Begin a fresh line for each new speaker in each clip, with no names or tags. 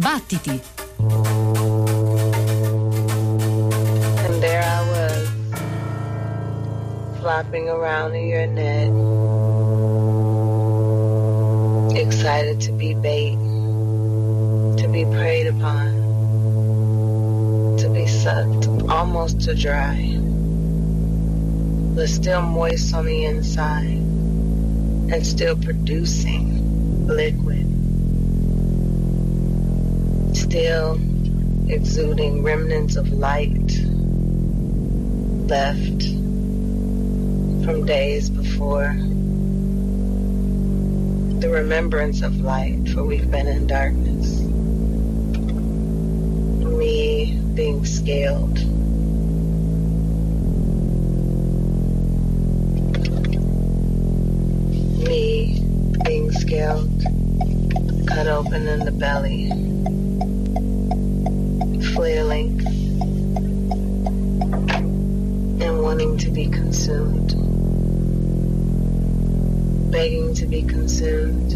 Battiti!
And there I was, flopping around in your net, excited to be bait, to be preyed upon, to be sucked almost to dry, but still moist on the inside and still producing liquid. Still exuding remnants of light left from days before. The remembrance of light, for we've been in darkness. Me being scaled. Me being scaled, cut open in the belly, flailing and wanting to be consumed, begging to be consumed,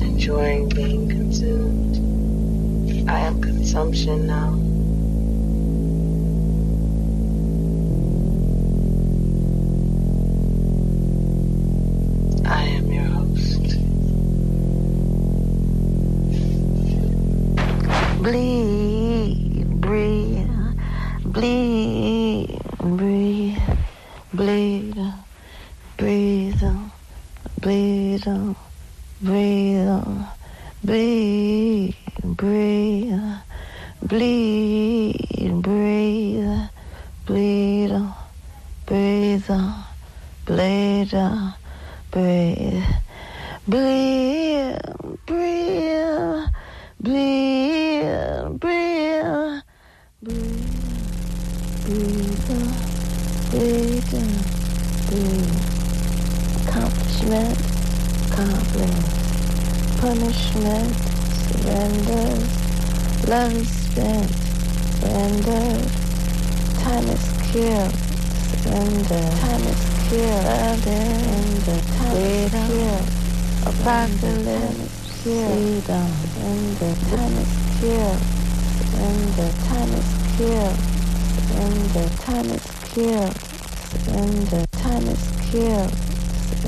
enjoying being consumed. I am consumption now.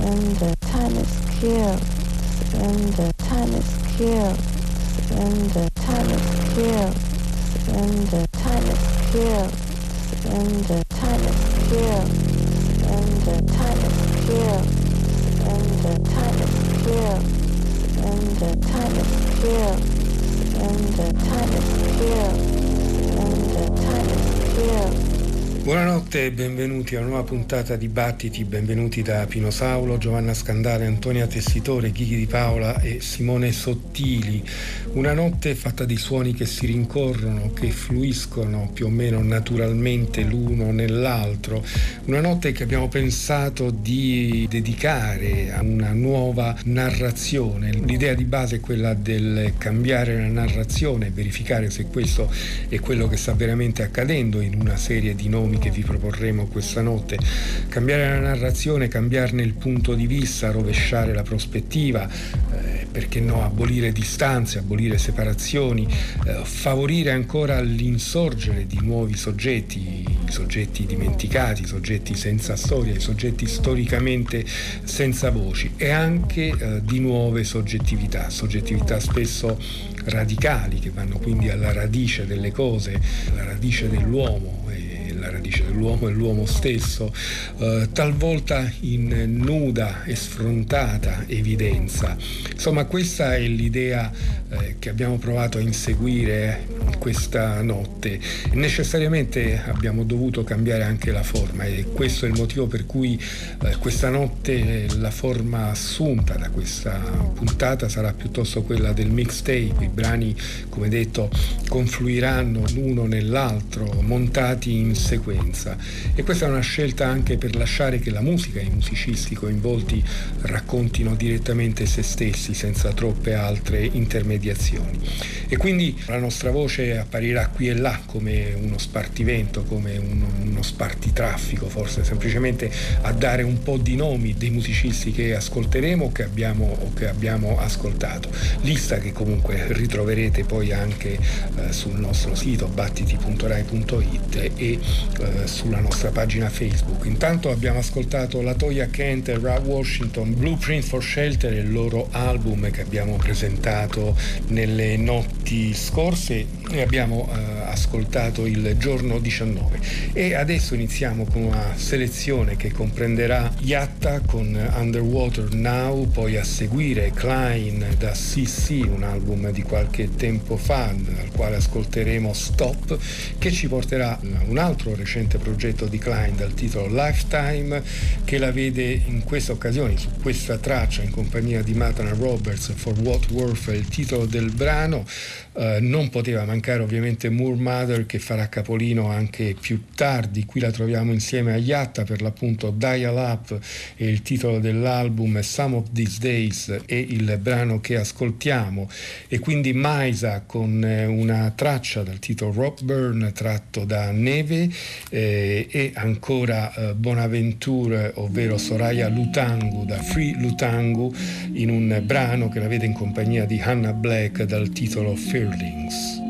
Surrender. Time is killed, surrender. Time is killed, surrender. Time is killed, surrender. Time is killed, surrender. Time is killed, surrender. Time is killed, surrender. Time is killed, surrender. Time is killed, surrender. Time is killed, surrender. Time is killed.
Buonanotte e benvenuti a una nuova puntata di Battiti, benvenuti da Pino Saulo, Giovanna Scandale, Antonia Tessitore, Ghighi di Paola e Simone Sottili. Una notte fatta di suoni che si rincorrono, che fluiscono più o meno naturalmente l'uno nell'altro. Una notte che abbiamo pensato di dedicare a una nuova narrazione. L'idea di base è quella del cambiare la narrazione, verificare se questo è quello che sta veramente accadendo in una serie di nomi che vi proporremo questa notte. Cambiare la narrazione, cambiarne il punto di vista, rovesciare la prospettiva, eh, perché no, abolire distanze, abolire separazioni, eh, favorire ancora l'insorgere di nuovi soggetti, soggetti dimenticati, soggetti senza storia, soggetti storicamente senza voci e anche eh, di nuove soggettività, soggettività spesso radicali che vanno quindi alla radice delle cose, alla radice dell'uomo la radice dell'uomo è l'uomo stesso, eh, talvolta in nuda e sfrontata evidenza. Insomma, questa è l'idea eh, che abbiamo provato a inseguire questa notte. Necessariamente abbiamo dovuto cambiare anche la forma e questo è il motivo per cui eh, questa notte la forma assunta da questa puntata sarà piuttosto quella del mixtape. I brani, come detto, confluiranno l'uno nell'altro, montati in sequenza. E questa è una scelta anche per lasciare che la musica e i musicisti coinvolti raccontino direttamente se stessi senza troppe altre intermediazioni. E quindi la nostra voce apparirà qui e là come uno spartivento, come uno, uno spartitraffico, forse semplicemente a dare un po' di nomi dei musicisti che ascolteremo o che abbiamo, o che abbiamo ascoltato. Lista che comunque ritroverete poi anche eh, sul nostro sito battiti.rai.it e eh, sulla nostra pagina Facebook. Intanto abbiamo ascoltato la Toya Kent e Ra Washington, Blueprint for Shelter, il loro album che abbiamo presentato nelle notti scorse abbiamo eh, ascoltato il giorno 19 e adesso iniziamo con una selezione che comprenderà Yatta con Underwater Now, poi a seguire Klein da CC, un album di qualche tempo fa dal quale ascolteremo Stop che ci porterà un altro recente progetto di Klein dal titolo Lifetime che la vede in questa occasione, su questa traccia in compagnia di Matana Roberts For What Worth è il titolo del brano eh, non poteva mancare ovviamente Moore Mother che farà capolino anche più tardi, qui la troviamo insieme a Yatta per l'appunto Dial Up e il titolo dell'album Some of These Days e il brano che ascoltiamo. E quindi Maisa con eh, una traccia dal titolo Rock Burn tratto da Neve eh, e ancora eh, Bonaventure ovvero Soraya Lutangu da Free Lutangu in un brano che la vede in compagnia di Hannah Black dal titolo Fear Fearlings.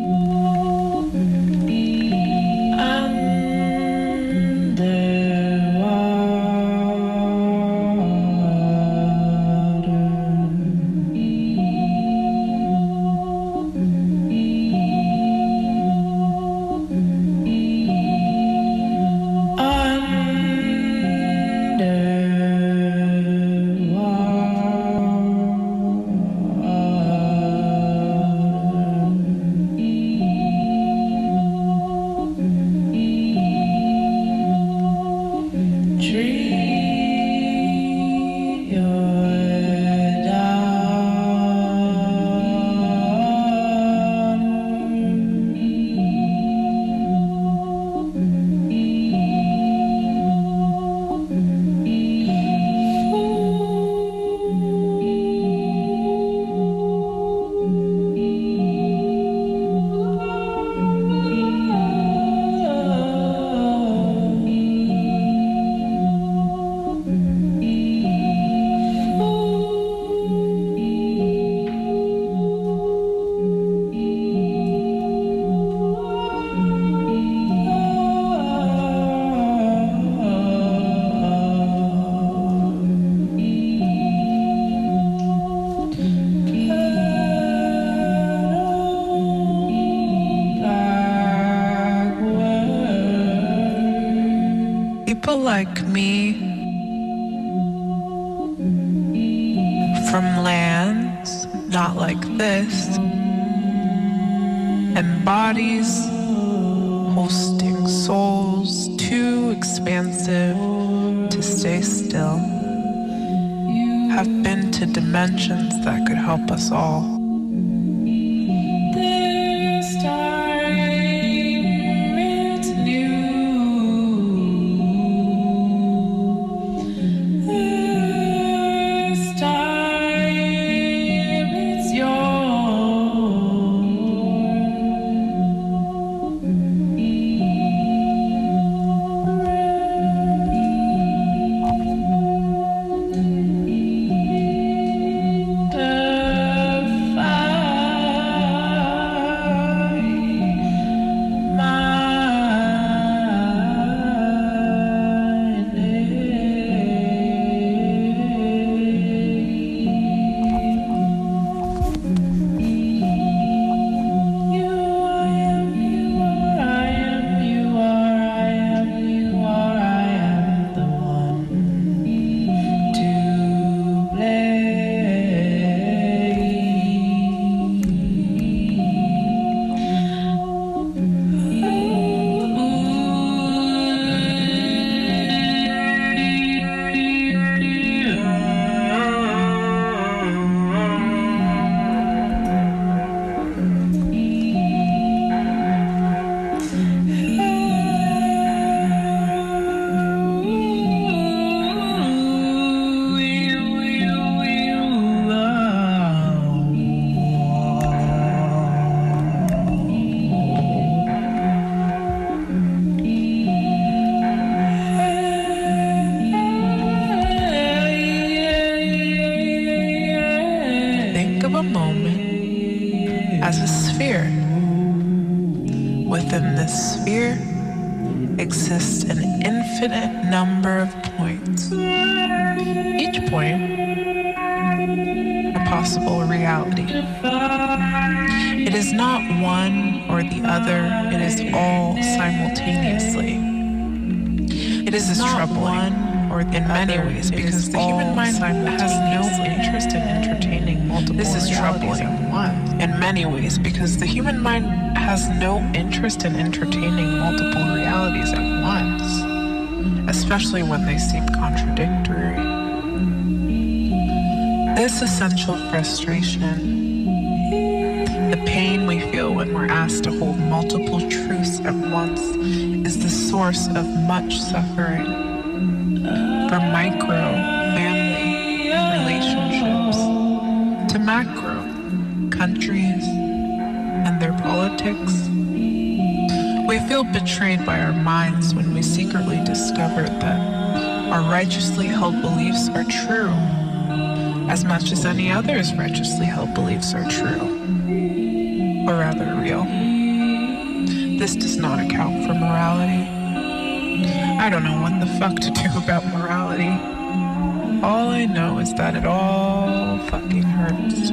Because the human mind has no interest in entertaining multiple realities at once especially when they seem contradictory. This essential frustration the pain we feel when we're asked to hold multiple truths at once is the source of much suffering. For micro Betrayed by our minds when we secretly discover that our righteously held beliefs are true as much as any other's righteously held beliefs are true, or rather real. This does not account for morality. I don't know what the fuck to do about morality. All I know is that it all fucking hurts.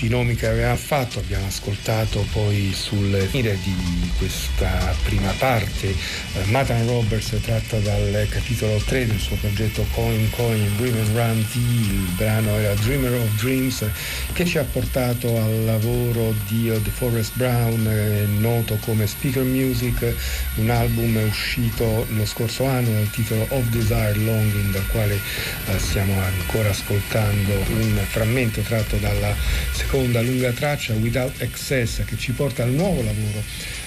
Tutti i nomi che aveva fatto, abbiamo ascoltato poi sul fine di questa prima parte eh, Matan Roberts tratta dal capitolo 3 del suo progetto Coin Coin Dream and T, il brano era Dreamer of Dreams che ci ha portato al lavoro di The Forest Brown, eh, noto come Speaker Music, un album uscito lo scorso anno dal titolo Of Desire Longing, dal quale eh, stiamo ancora ascoltando un frammento tratto dalla seconda lunga traccia Without Excess che ci porta al nuovo lavoro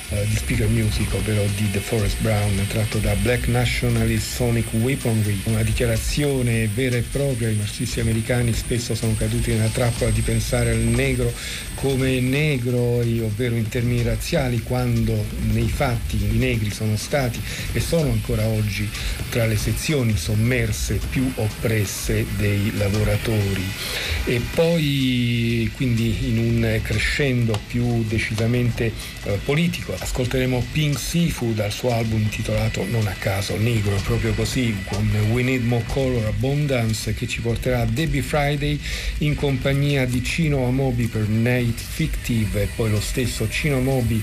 eh, di speaker music, ovvero di The Forest Brown, tratto da Black Nationalist Sonic Weaponry, una dichiarazione vera e propria. I marxisti americani spesso sono caduti nella trappola di pensare al negro come negro, ovvero in termini razziali, quando nei fatti i negri sono stati e sono ancora oggi tra le sezioni sommerse più oppresse dei lavoratori. E poi quindi in un crescendo più decisamente eh, politico ascolteremo Pink Sifu dal suo album intitolato non a caso Negro, proprio così, con We Need More Color Abundance che ci porterà a Debbie Friday in compagnia di Cino Amobi per Nate Fictive e poi lo stesso Cino Amobi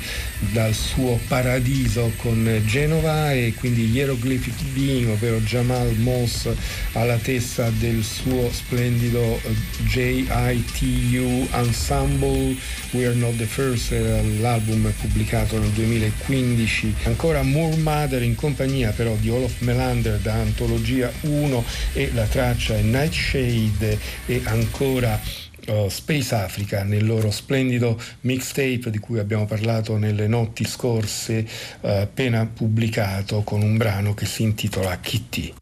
dal suo paradiso con Genova e quindi Hieroglyphic Being, ovvero Jamal Moss alla testa del suo splendido JITU Ensemble We Are Not the First, l'album pubblicato nel 2015. Ancora Moore Mother in compagnia però di Olof Melander da Antologia 1 e la traccia è Nightshade e ancora uh, Space Africa nel loro splendido mixtape di cui abbiamo parlato nelle notti scorse, uh, appena pubblicato con un brano che si intitola Kitty.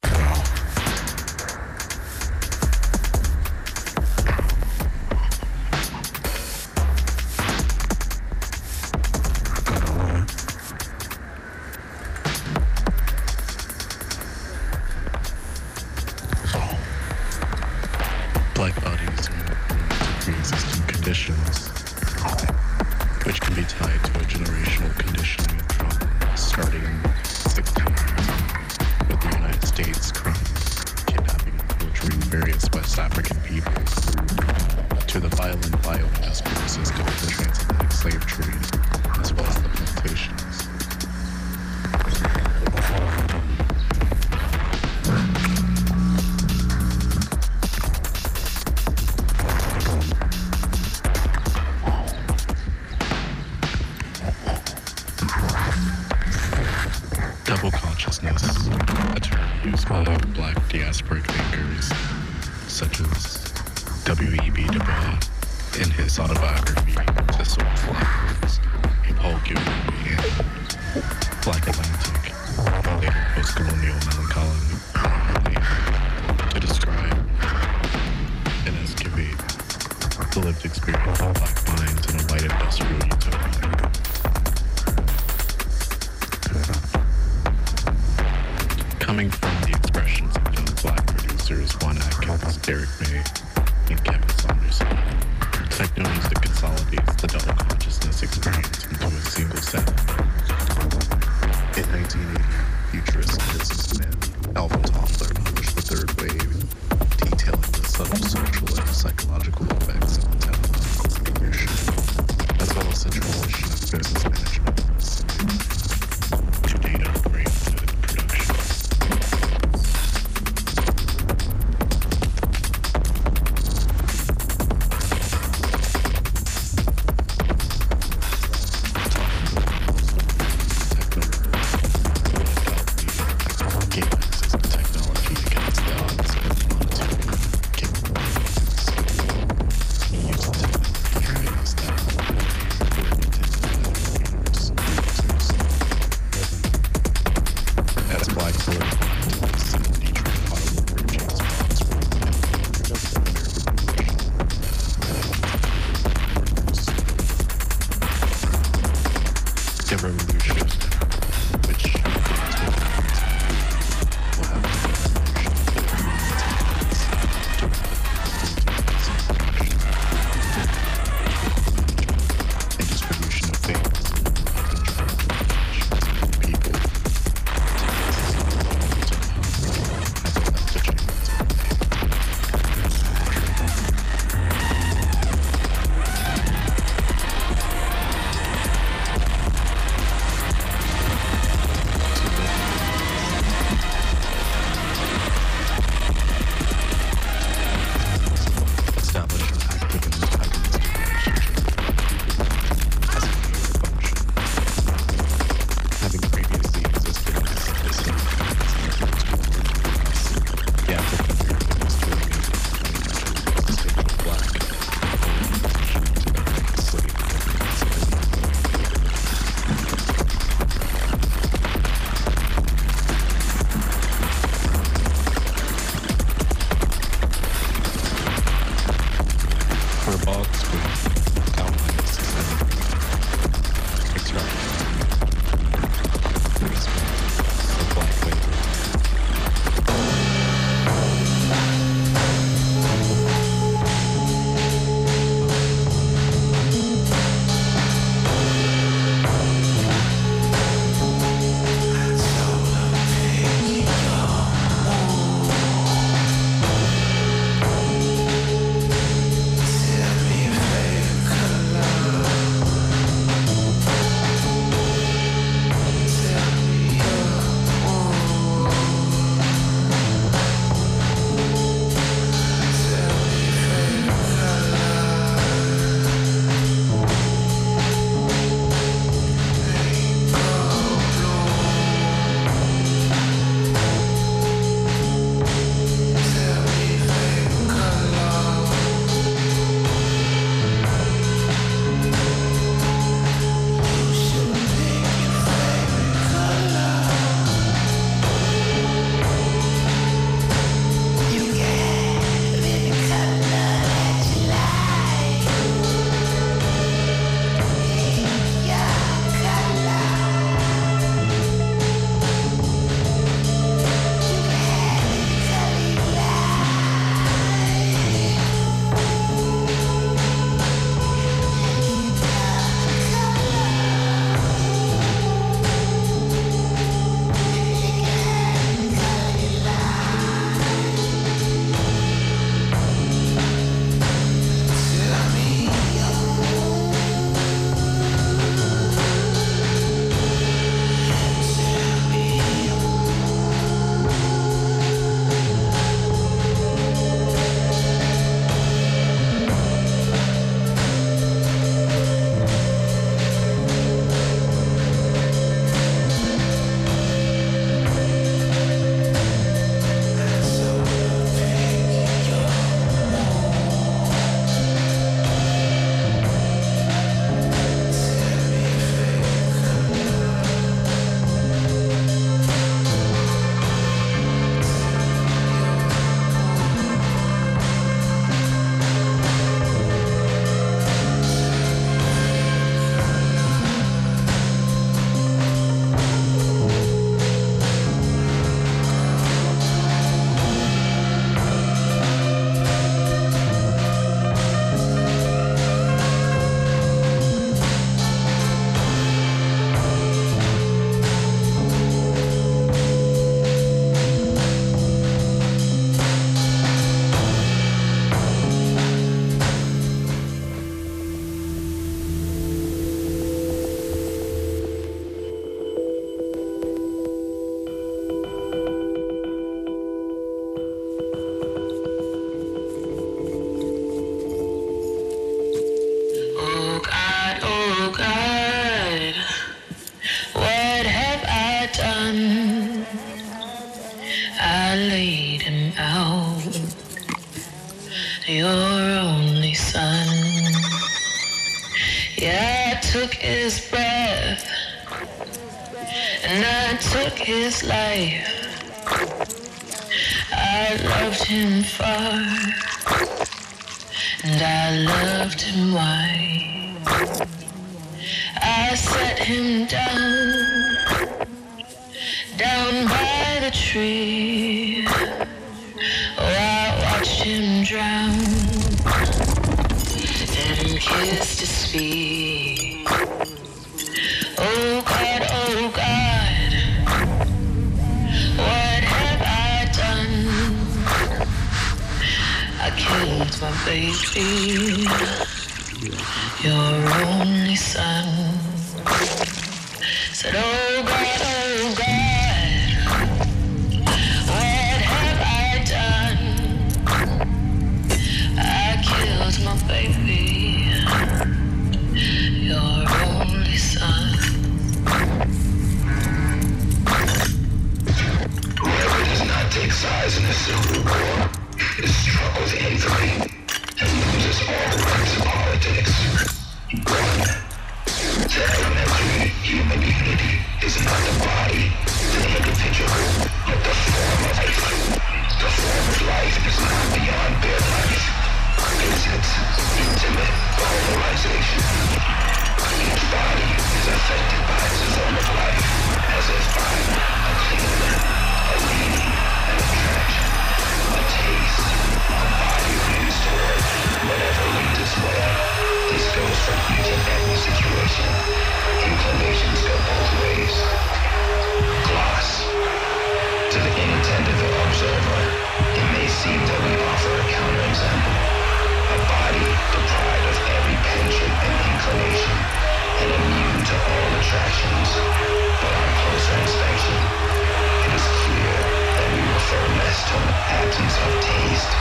Of taste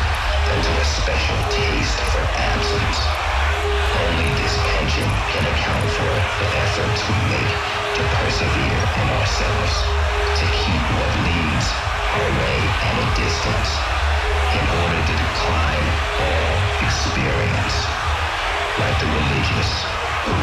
than to a special taste for absence. Only this penchant can account for the efforts we make to persevere in ourselves, to keep what leads our way at a distance, in order to decline all experience, like the religious who,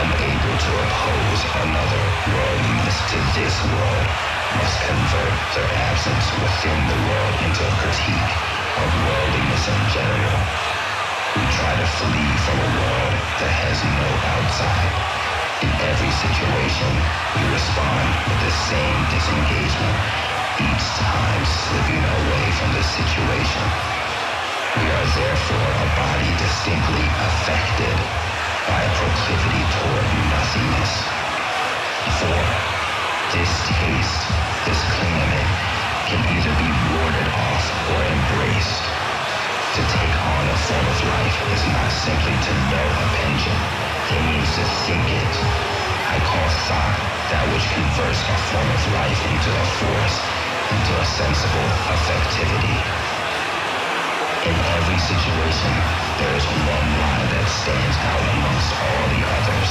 unable to oppose another worldliness to this world, must convert their absence within the world into a critique of worldliness in general. We try to flee from a world that has no outside. In every situation, we respond with the same disengagement, each time slipping away from the situation. We are therefore a body distinctly affected by a proclivity toward nothingness. For this taste, this clinging, can either be warded off or embraced. To take on a form of life is not simply to know a penchant. It means to think it. I call thought that which converts a form of life into a force, into a sensible affectivity. In every situation, there is one line that stands out amongst all the others,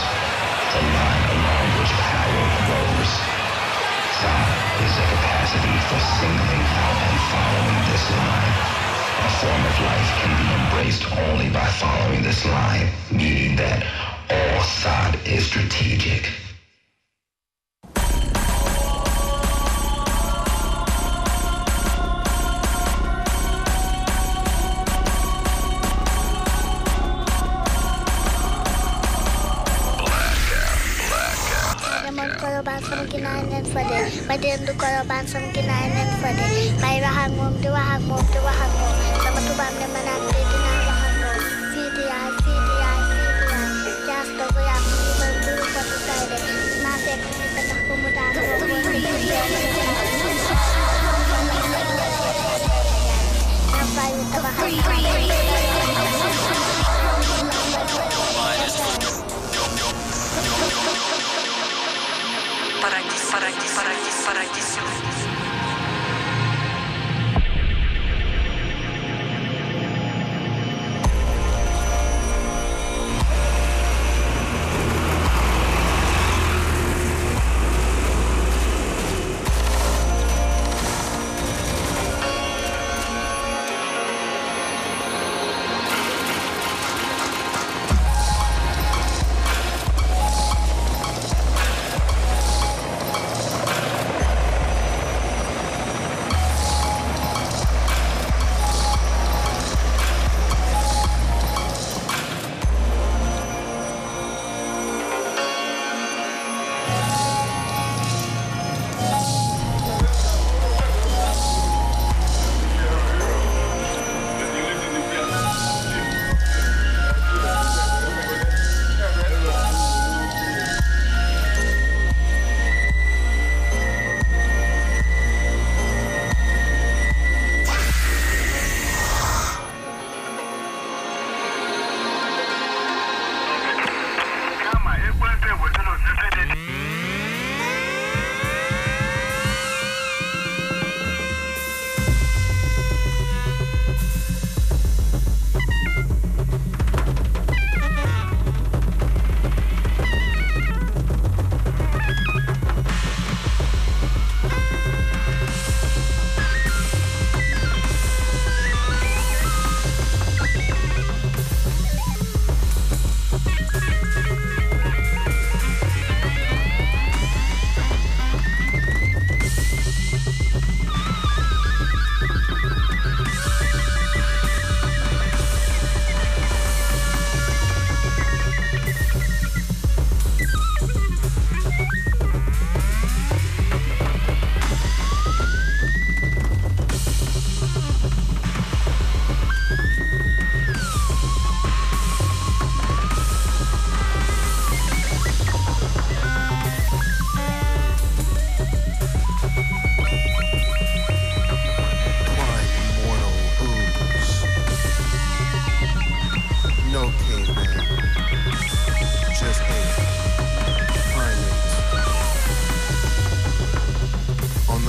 the line along which power grows. Is the capacity for singling out and following this line. A form of life can be embraced only by following this line, meaning that all thought is strategic.
bansong kinain at pwede. May wahang mong duwahang mong.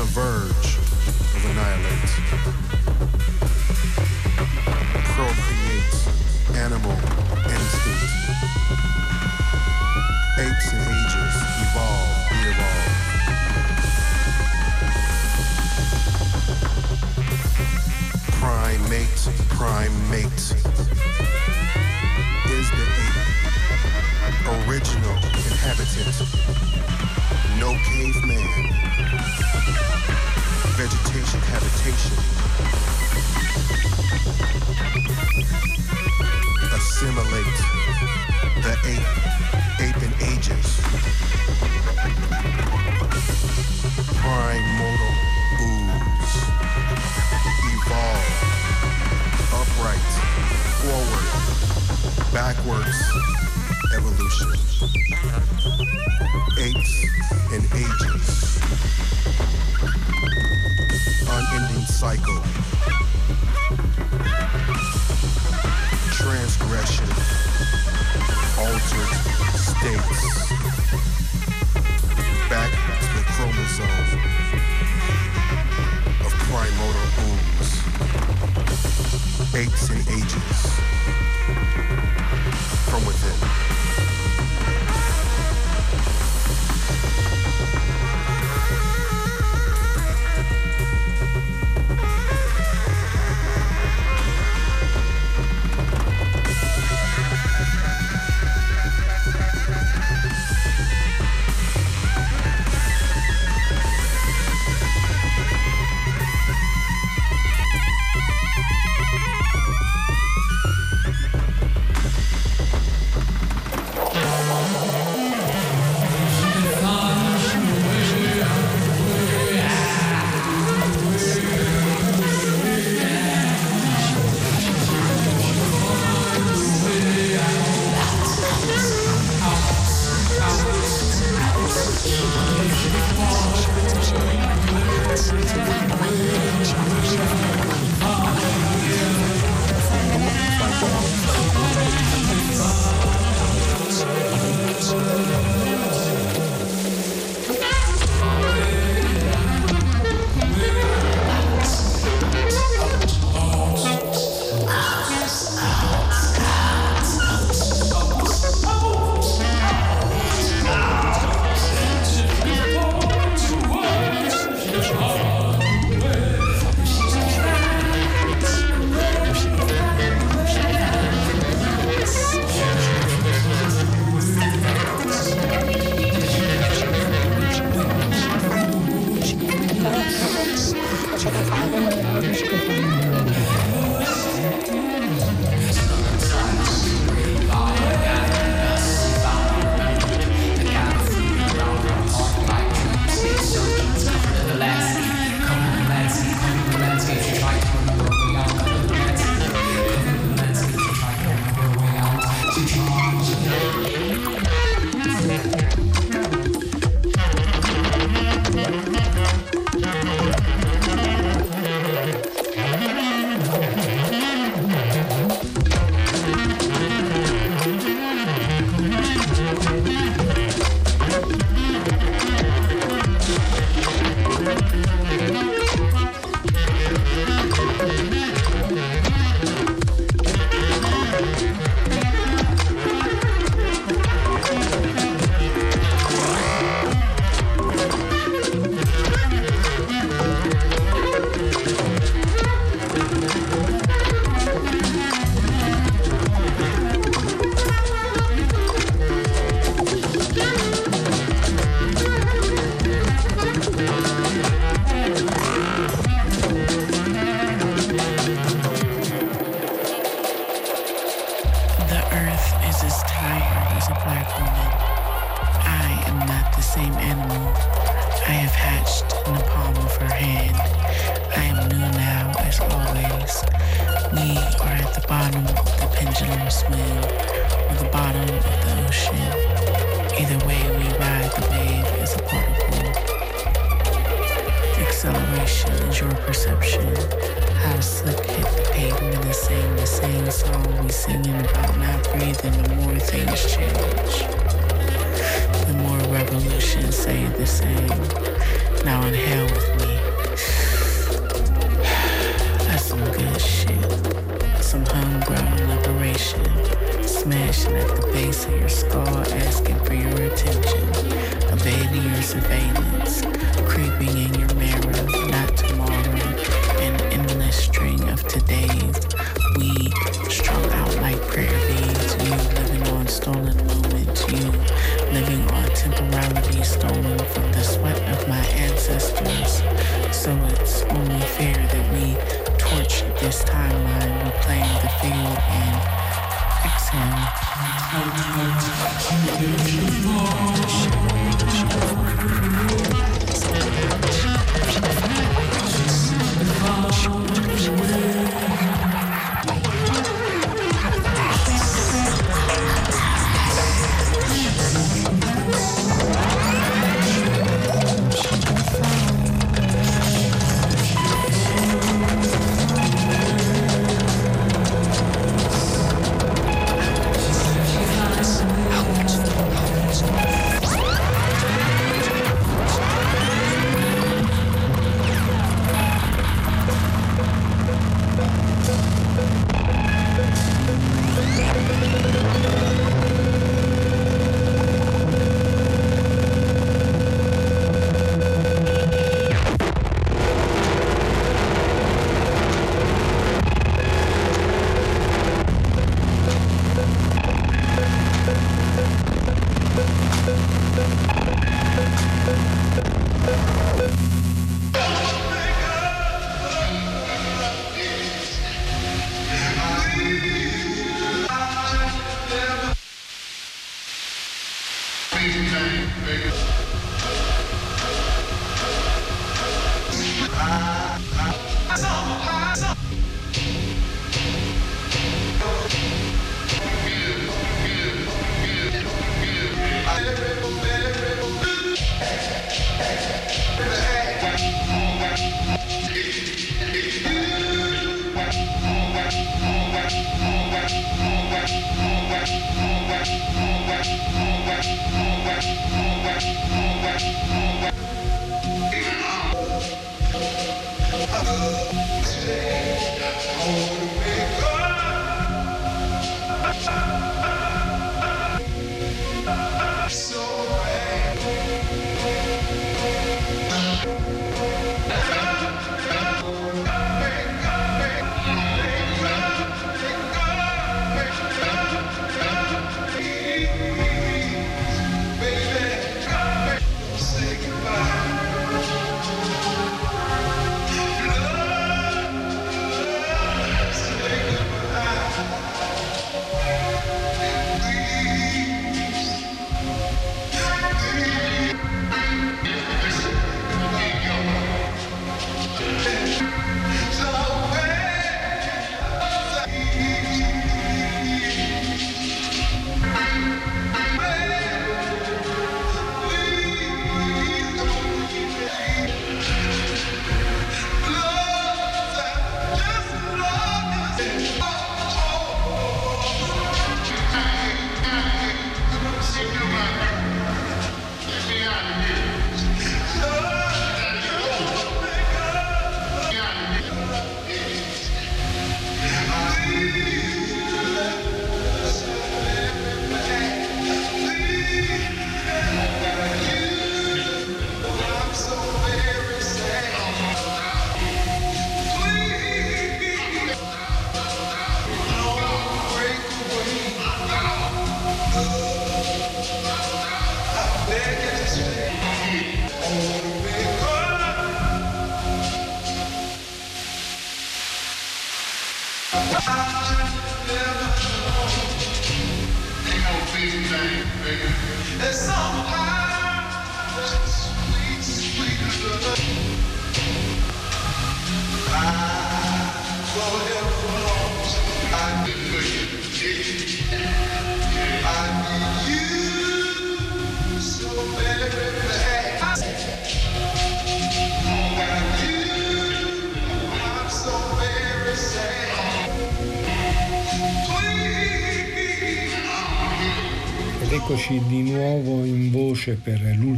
the verge of annihilate. Procreate animal instinct. Apes and ages evolve, re-evolve. Primate, primate is the
ape,
original inhabitant. No caveman. Vegetation, habitation. Assimilate. The ape. Ape and ages. Primordial ooze. Evolve. Upright. Forward. Backwards. Evolution. Ages and ages. Unending cycle. Transgression. Altered states. Back to the chromosome of primordial ooze. Ages
and ages.
Eccoci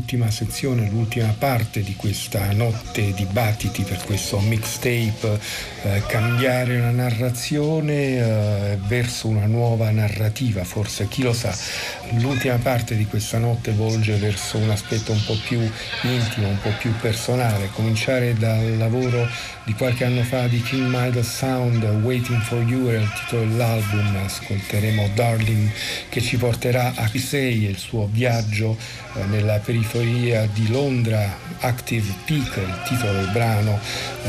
l'ultima sezione, l'ultima parte di questa notte dibattiti per questo mixtape, eh, cambiare la narrazione eh, verso una nuova narrativa, forse chi lo sa. L'ultima parte di questa notte volge verso un aspetto un po' più intimo, un po' più personale, cominciare dal lavoro di qualche anno fa di King Midas Sound, Waiting for You era il titolo dell'album, ascolteremo Darling che ci porterà a Kisei e il suo viaggio eh, nella periferia di Londra, Active Peak, il titolo del brano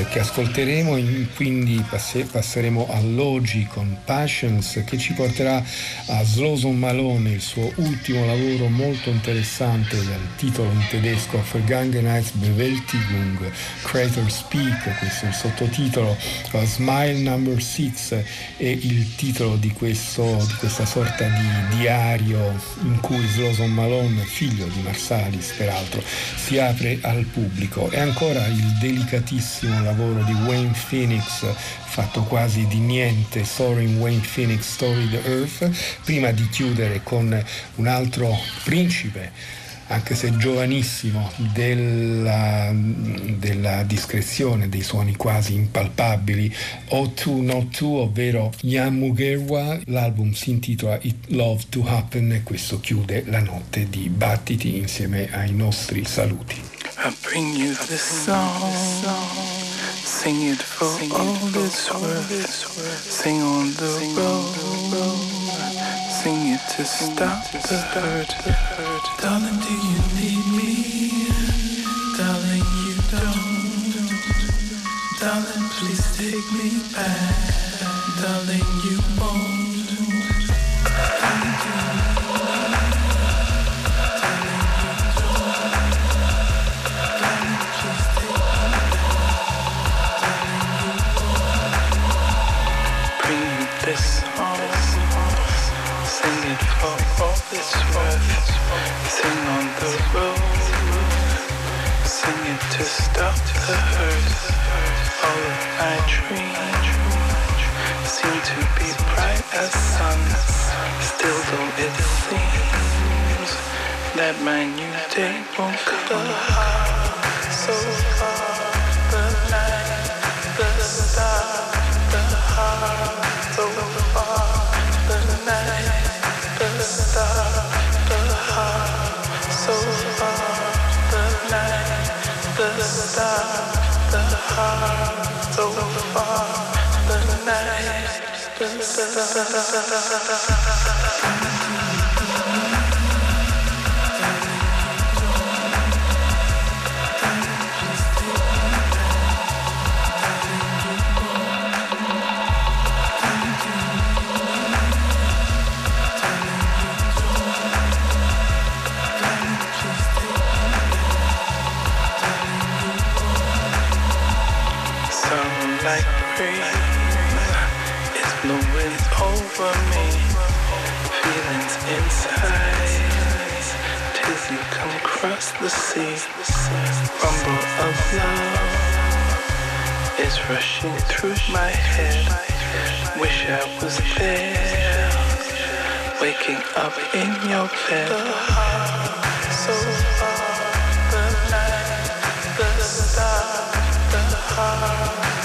che ascolteremo, quindi passe- passeremo a Logi con Passions che ci porterà a Sloson Malone, il suo ultimo lavoro molto interessante dal titolo in tedesco Vergangenheitsbewältigung, Creator Speak, questo è il sottotitolo, Smile Number 6 è il titolo di, questo, di questa sorta di diario in cui Sloson Malone, figlio di Marsalis peraltro, si apre al pubblico. E ancora il delicatissimo lavoro di Wayne Phoenix fatto quasi di niente, Soaring Wayne Phoenix Story the Earth, prima di chiudere con un altro principe anche se giovanissimo, della, della, discrezione, dei suoni quasi impalpabili, O2 Not 2, ovvero Yamugerwa. L'album si intitola It Love to Happen e questo chiude la notte di battiti insieme ai nostri saluti.
Sing it for Sing all it's worth. Sing on the road. Sing it to stop the hurt. Darling, do you need me? Darling, you don't. Darling, please take me back. Darling, you won't. Darling, it's worth. Sing on the road. Sing it to stop the hurt. All of my dreams seem to be bright as sun. Still though it seems that my new day won't come. So far, the night, the star, the heart. Far, the night, breeze is blowing over me. Feelings inside till you come across the sea. Rumble of love is rushing through my head. Wish I was there, waking up in your bed. So far, the night, the star, the heart.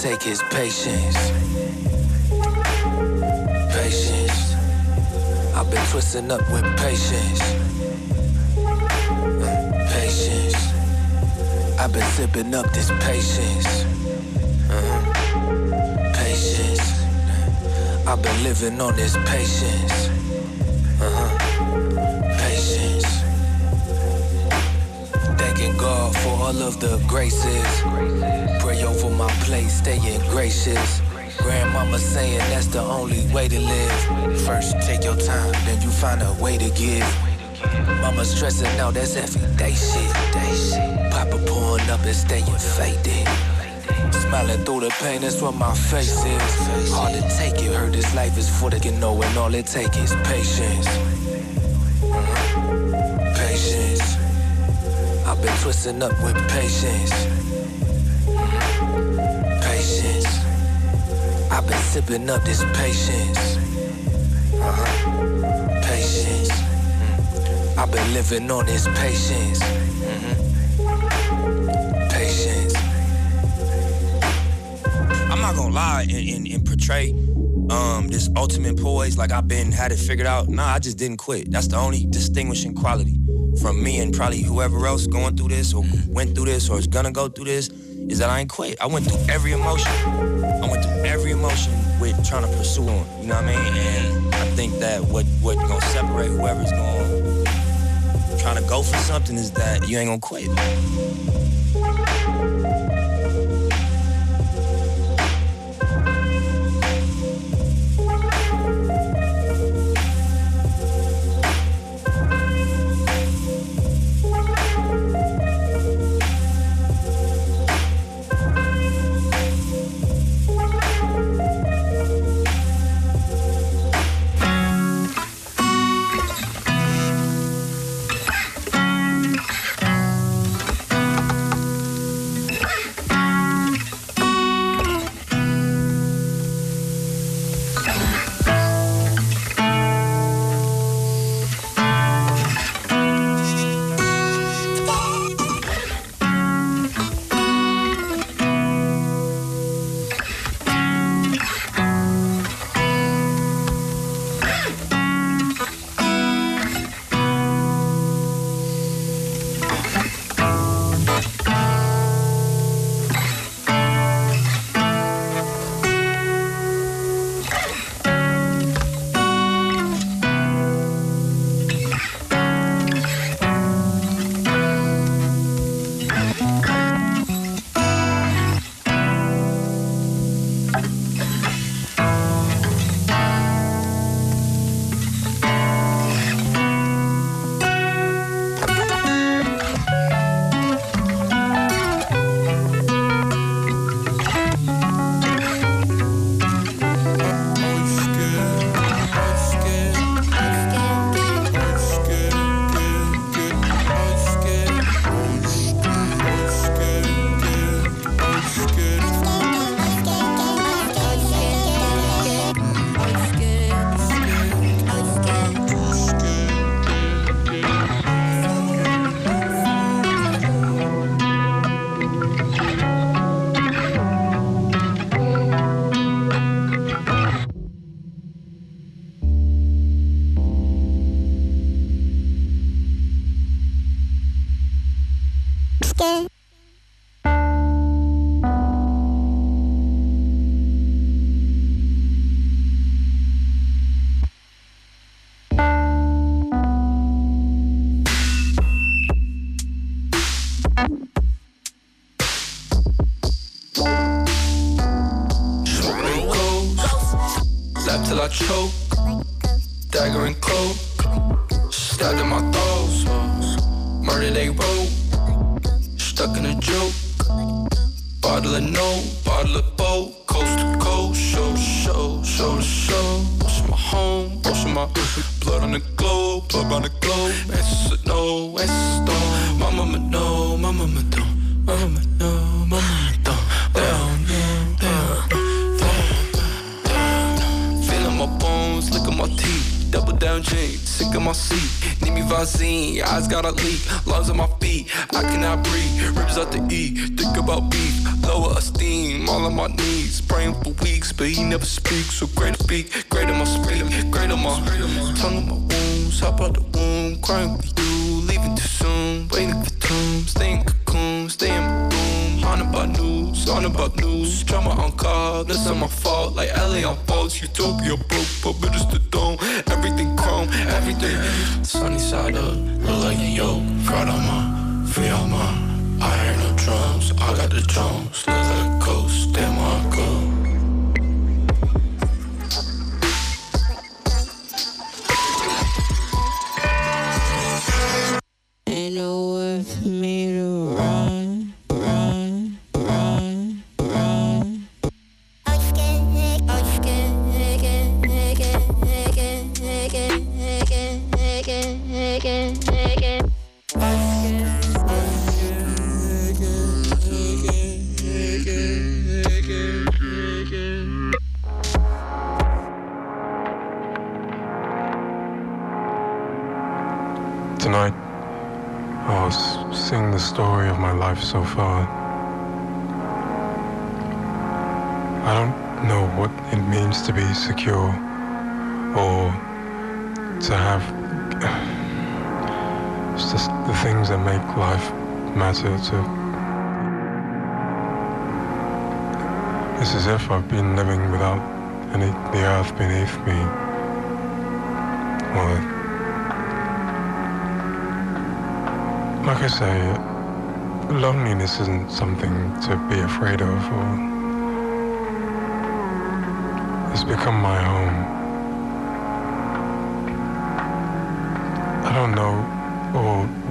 take is patience? Patience. I've been twisting up with patience. Patience. I've been sipping up this patience. Patience. I've been living on this patience. All of the graces. Pray over my plate, staying gracious. Grandmama saying that's the only way to live. First, take your time, then you find a way to give. Mama stressing out, that's everyday shit. Papa pouring up and staying faded. Smiling through the pain, that's what my face is. Hard to take it, heard this life is for the get know, and all it take is patience. I've been twisting up with patience. Patience. I've been sipping up this patience. Uh-huh. Patience. Mm. I've been living on this patience. Mhm. Patience.
I'm not gonna lie and, and, and portray um, this ultimate poise like I've been had it figured out. Nah, I just didn't quit. That's the only distinguishing quality from me and probably whoever else going through this or mm-hmm. went through this or is gonna go through this is that I ain't quit. I went through every emotion. I went through every emotion with trying to pursue on. You know what I mean? And I think that what what gonna separate whoever's going trying to go for something is that you ain't gonna quit.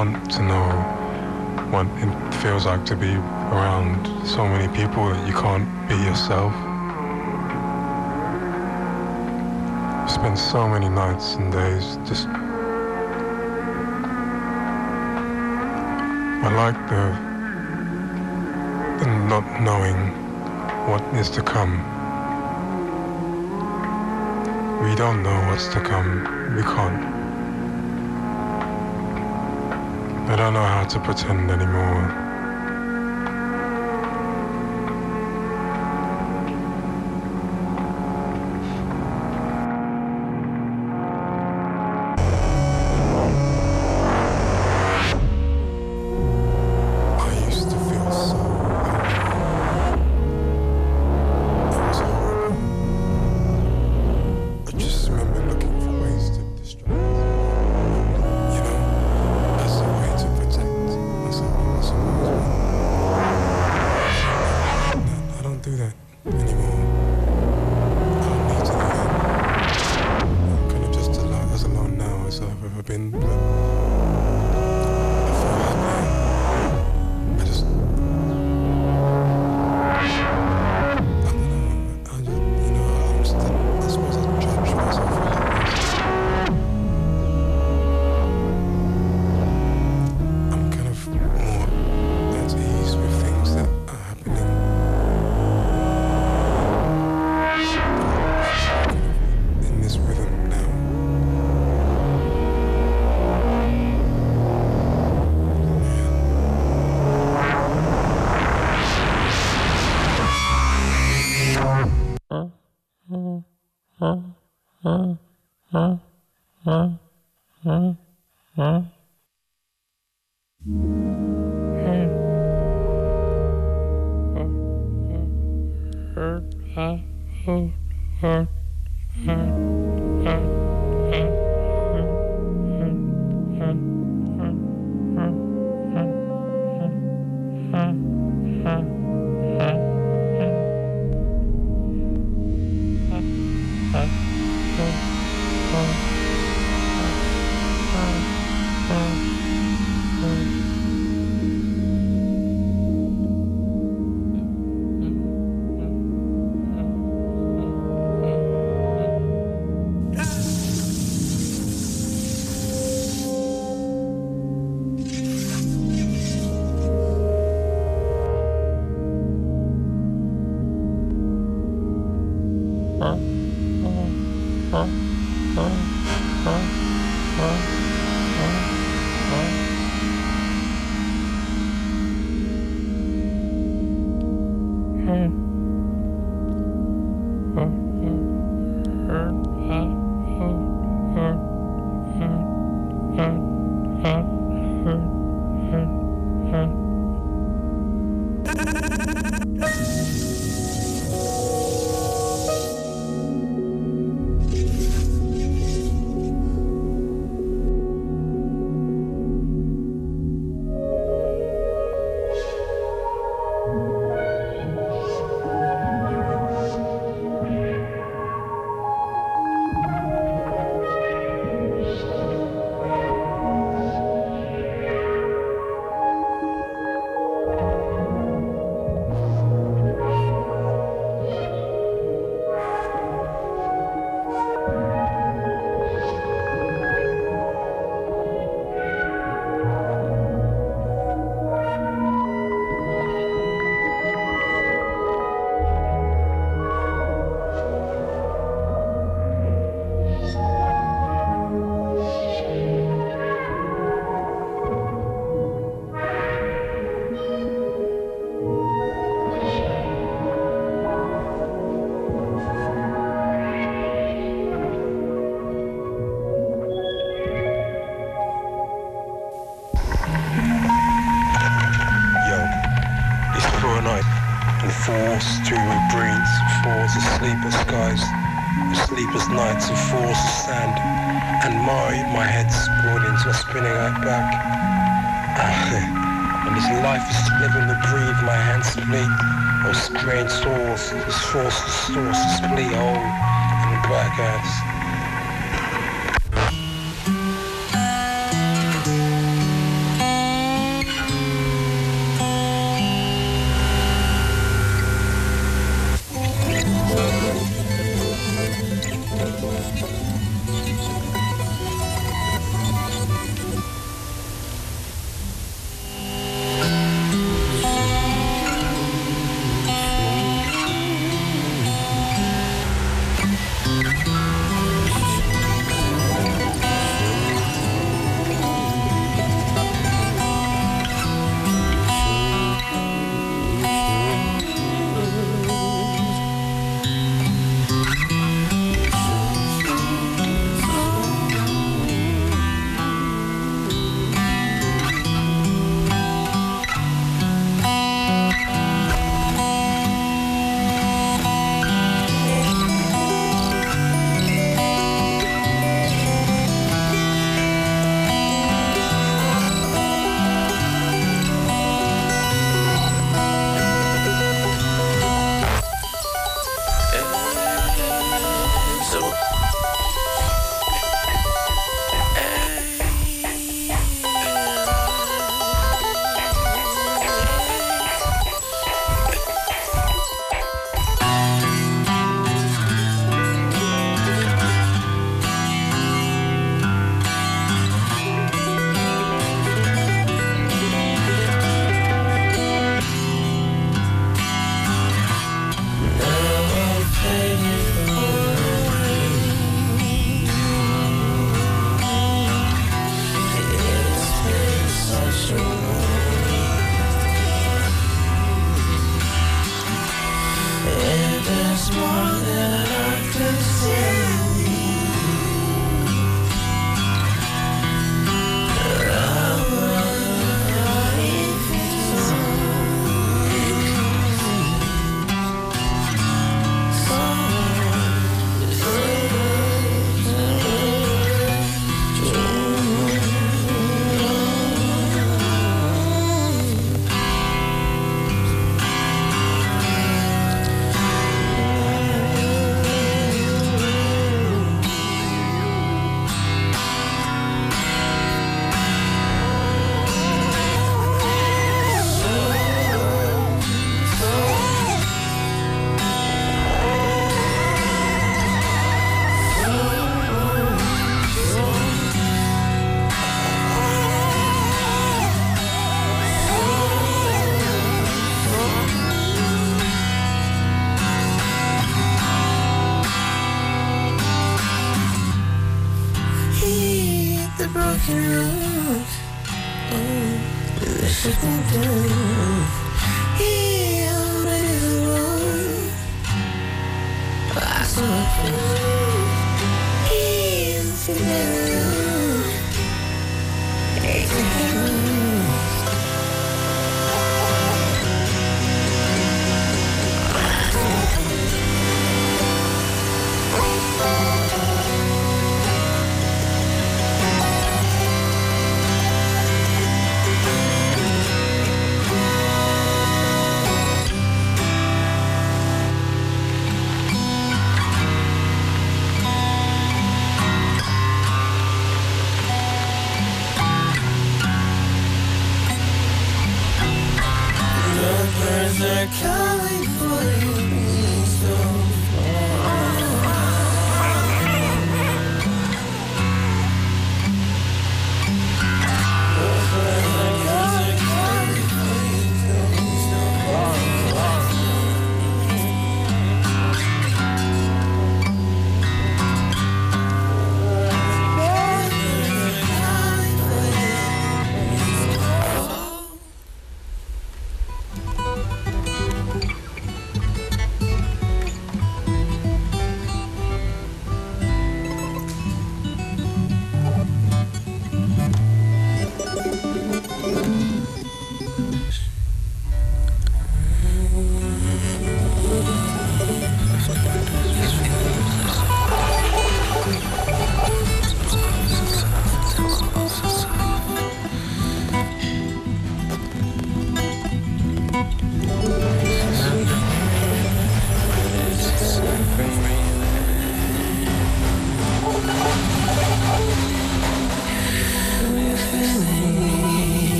want to know what it feels like to be around so many people that you can't be yourself. Spend so many nights and days just. I like the, the not knowing what is to come. We don't know what's to come. We can't I don't know how to pretend anymore.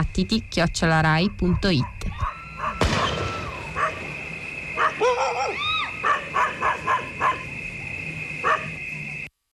dibattiti chiocciolarai.it